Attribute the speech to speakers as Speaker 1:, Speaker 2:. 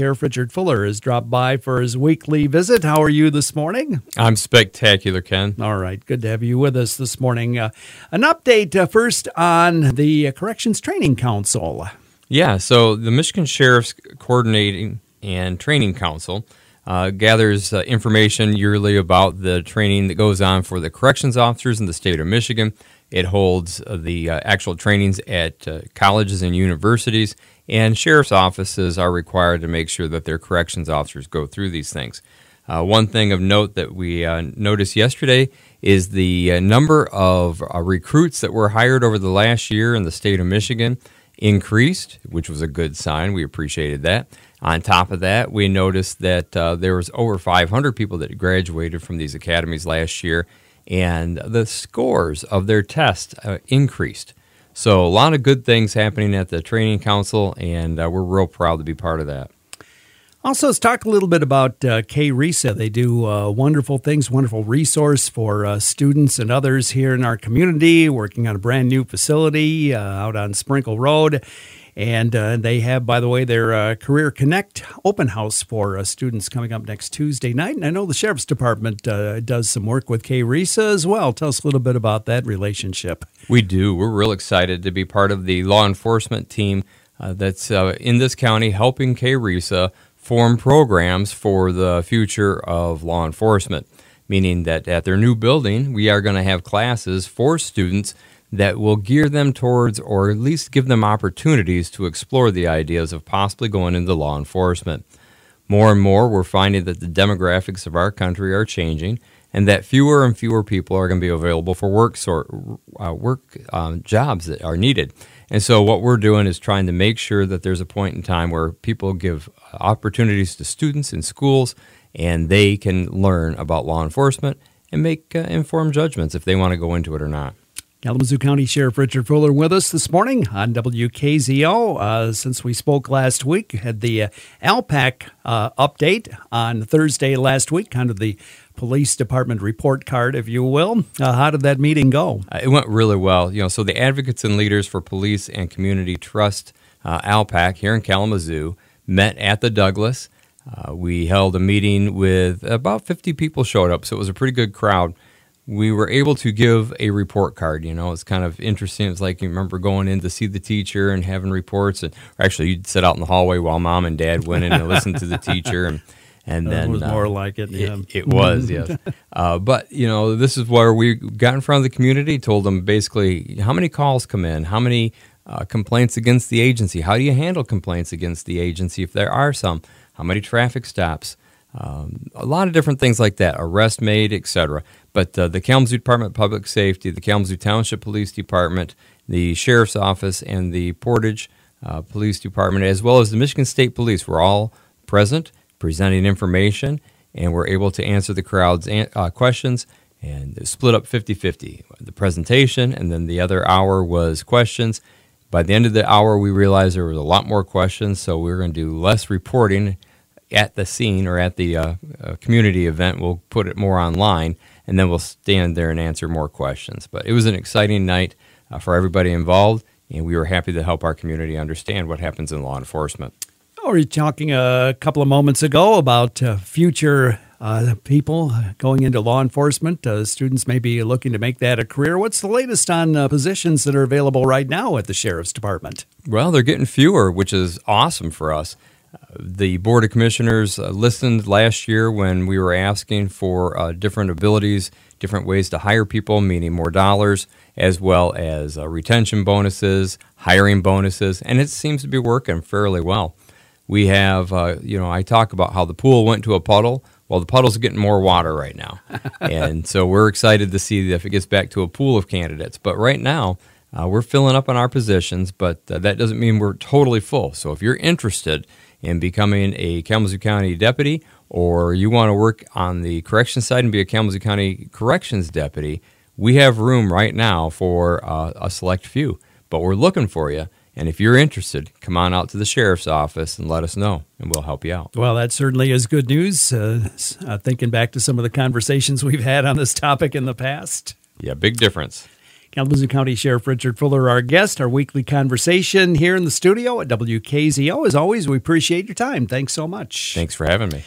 Speaker 1: Sheriff Richard Fuller has dropped by for his weekly visit. How are you this morning?
Speaker 2: I'm spectacular, Ken.
Speaker 1: All right, good to have you with us this morning. Uh, an update uh, first on the Corrections Training Council.
Speaker 2: Yeah, so the Michigan Sheriff's Coordinating and Training Council uh, gathers uh, information yearly about the training that goes on for the corrections officers in the state of Michigan. It holds uh, the uh, actual trainings at uh, colleges and universities, and sheriff's offices are required to make sure that their corrections officers go through these things. Uh, one thing of note that we noticed yesterday is the number of recruits that were hired over the last year in the state of Michigan increased, which was a good sign. We appreciated that. On top of that, we noticed that uh, there was over 500 people that graduated from these academies last year, and the scores of their tests uh, increased. So a lot of good things happening at the training council, and uh, we're real proud to be part of that.
Speaker 1: Also, let's talk a little bit about uh, K-RESA. They do uh, wonderful things, wonderful resource for uh, students and others here in our community, working on a brand new facility uh, out on Sprinkle Road. And uh, they have, by the way, their uh, Career Connect open house for uh, students coming up next Tuesday night. And I know the Sheriff's Department uh, does some work with K-RESA as well. Tell us a little bit about that relationship.
Speaker 2: We do. We're real excited to be part of the law enforcement team uh, that's uh, in this county helping K-RESA form programs for the future of law enforcement, meaning that at their new building, we are going to have classes for students that will gear them towards or at least give them opportunities to explore the ideas of possibly going into law enforcement. More and more, we're finding that the demographics of our country are changing and that fewer and fewer people are going to be available for work, sort, uh, work um, jobs that are needed. And so, what we're doing is trying to make sure that there's a point in time where people give opportunities to students in schools and they can learn about law enforcement and make uh, informed judgments if they want to go into it or not.
Speaker 1: Kalamazoo County Sheriff Richard Fuller with us this morning on WKZO. Uh, since we spoke last week, had the uh, ALPAC uh, update on Thursday last week, kind of the police department report card, if you will. Uh, how did that meeting go?
Speaker 2: Uh, it went really well. You know, so the advocates and leaders for police and community trust uh, ALPAC here in Kalamazoo met at the Douglass. we held a meeting with about 50 people showed up, so it was a pretty good crowd we were able to give a report card. You know, it's kind of interesting. It's like you remember going in to see the teacher and having reports, and actually you'd sit out in the hallway while mom and dad went in and listened to the teacher, and and then
Speaker 1: it was more uh, like it. Yeah.
Speaker 2: It, it was, yes. Uh, but you know, this is where we got in front of the community, told them basically how many calls come in, how many uh, complaints against the agency, how do you handle complaints against the agency if there are some, how many traffic stops. Um, a lot of different things like that, arrest made, etc. But uh, the Kalamazoo Department of Public Safety, the Kalamazoo Township Police Department, the Sheriff's Office, and the Portage uh, Police Department, as well as the Michigan State Police, were all present, presenting information, and were able to answer the crowd's uh, questions. And split up 50 50. The presentation, and then the other hour was questions. By the end of the hour, we realized there was a lot more questions, so we were going to do less reporting at the scene or at the uh, uh, community event. We'll put it more online and then we'll stand there and answer more questions. But it was an exciting night uh, for everybody involved, and we were happy to help our community understand what happens in law enforcement.
Speaker 1: Oh, we were talking a couple of moments ago about uh, future uh, people going into law enforcement. Uh, students may be looking to make that a career. What's the latest on uh, positions that are available right now at the Sheriff's Department?
Speaker 2: Well, they're getting fewer, which is awesome for us the Board of Commissioners uh, listened last year when we were asking for uh, different abilities, different ways to hire people, meaning more dollars, as well as uh, retention bonuses, hiring bonuses, and it seems to be working fairly well. We have, uh, you know, I talk about how the pool went to a puddle. Well, the puddle's getting more water right now. and so we're excited to see if it gets back to a pool of candidates. But right now, uh, we're filling up on our positions, but uh, that doesn't mean we're totally full. So if you're interested, in becoming a Kalamazoo County deputy, or you want to work on the correction side and be a Kalamazoo County corrections deputy, we have room right now for uh, a select few. But we're looking for you. And if you're interested, come on out to the sheriff's office and let us know, and we'll help you out.
Speaker 1: Well, that certainly is good news. Uh, uh, thinking back to some of the conversations we've had on this topic in the past.
Speaker 2: Yeah, big difference.
Speaker 1: Kalamazoo County Sheriff Richard Fuller, our guest, our weekly conversation here in the studio at WKZO. As always, we appreciate your time. Thanks so much.
Speaker 2: Thanks for having me.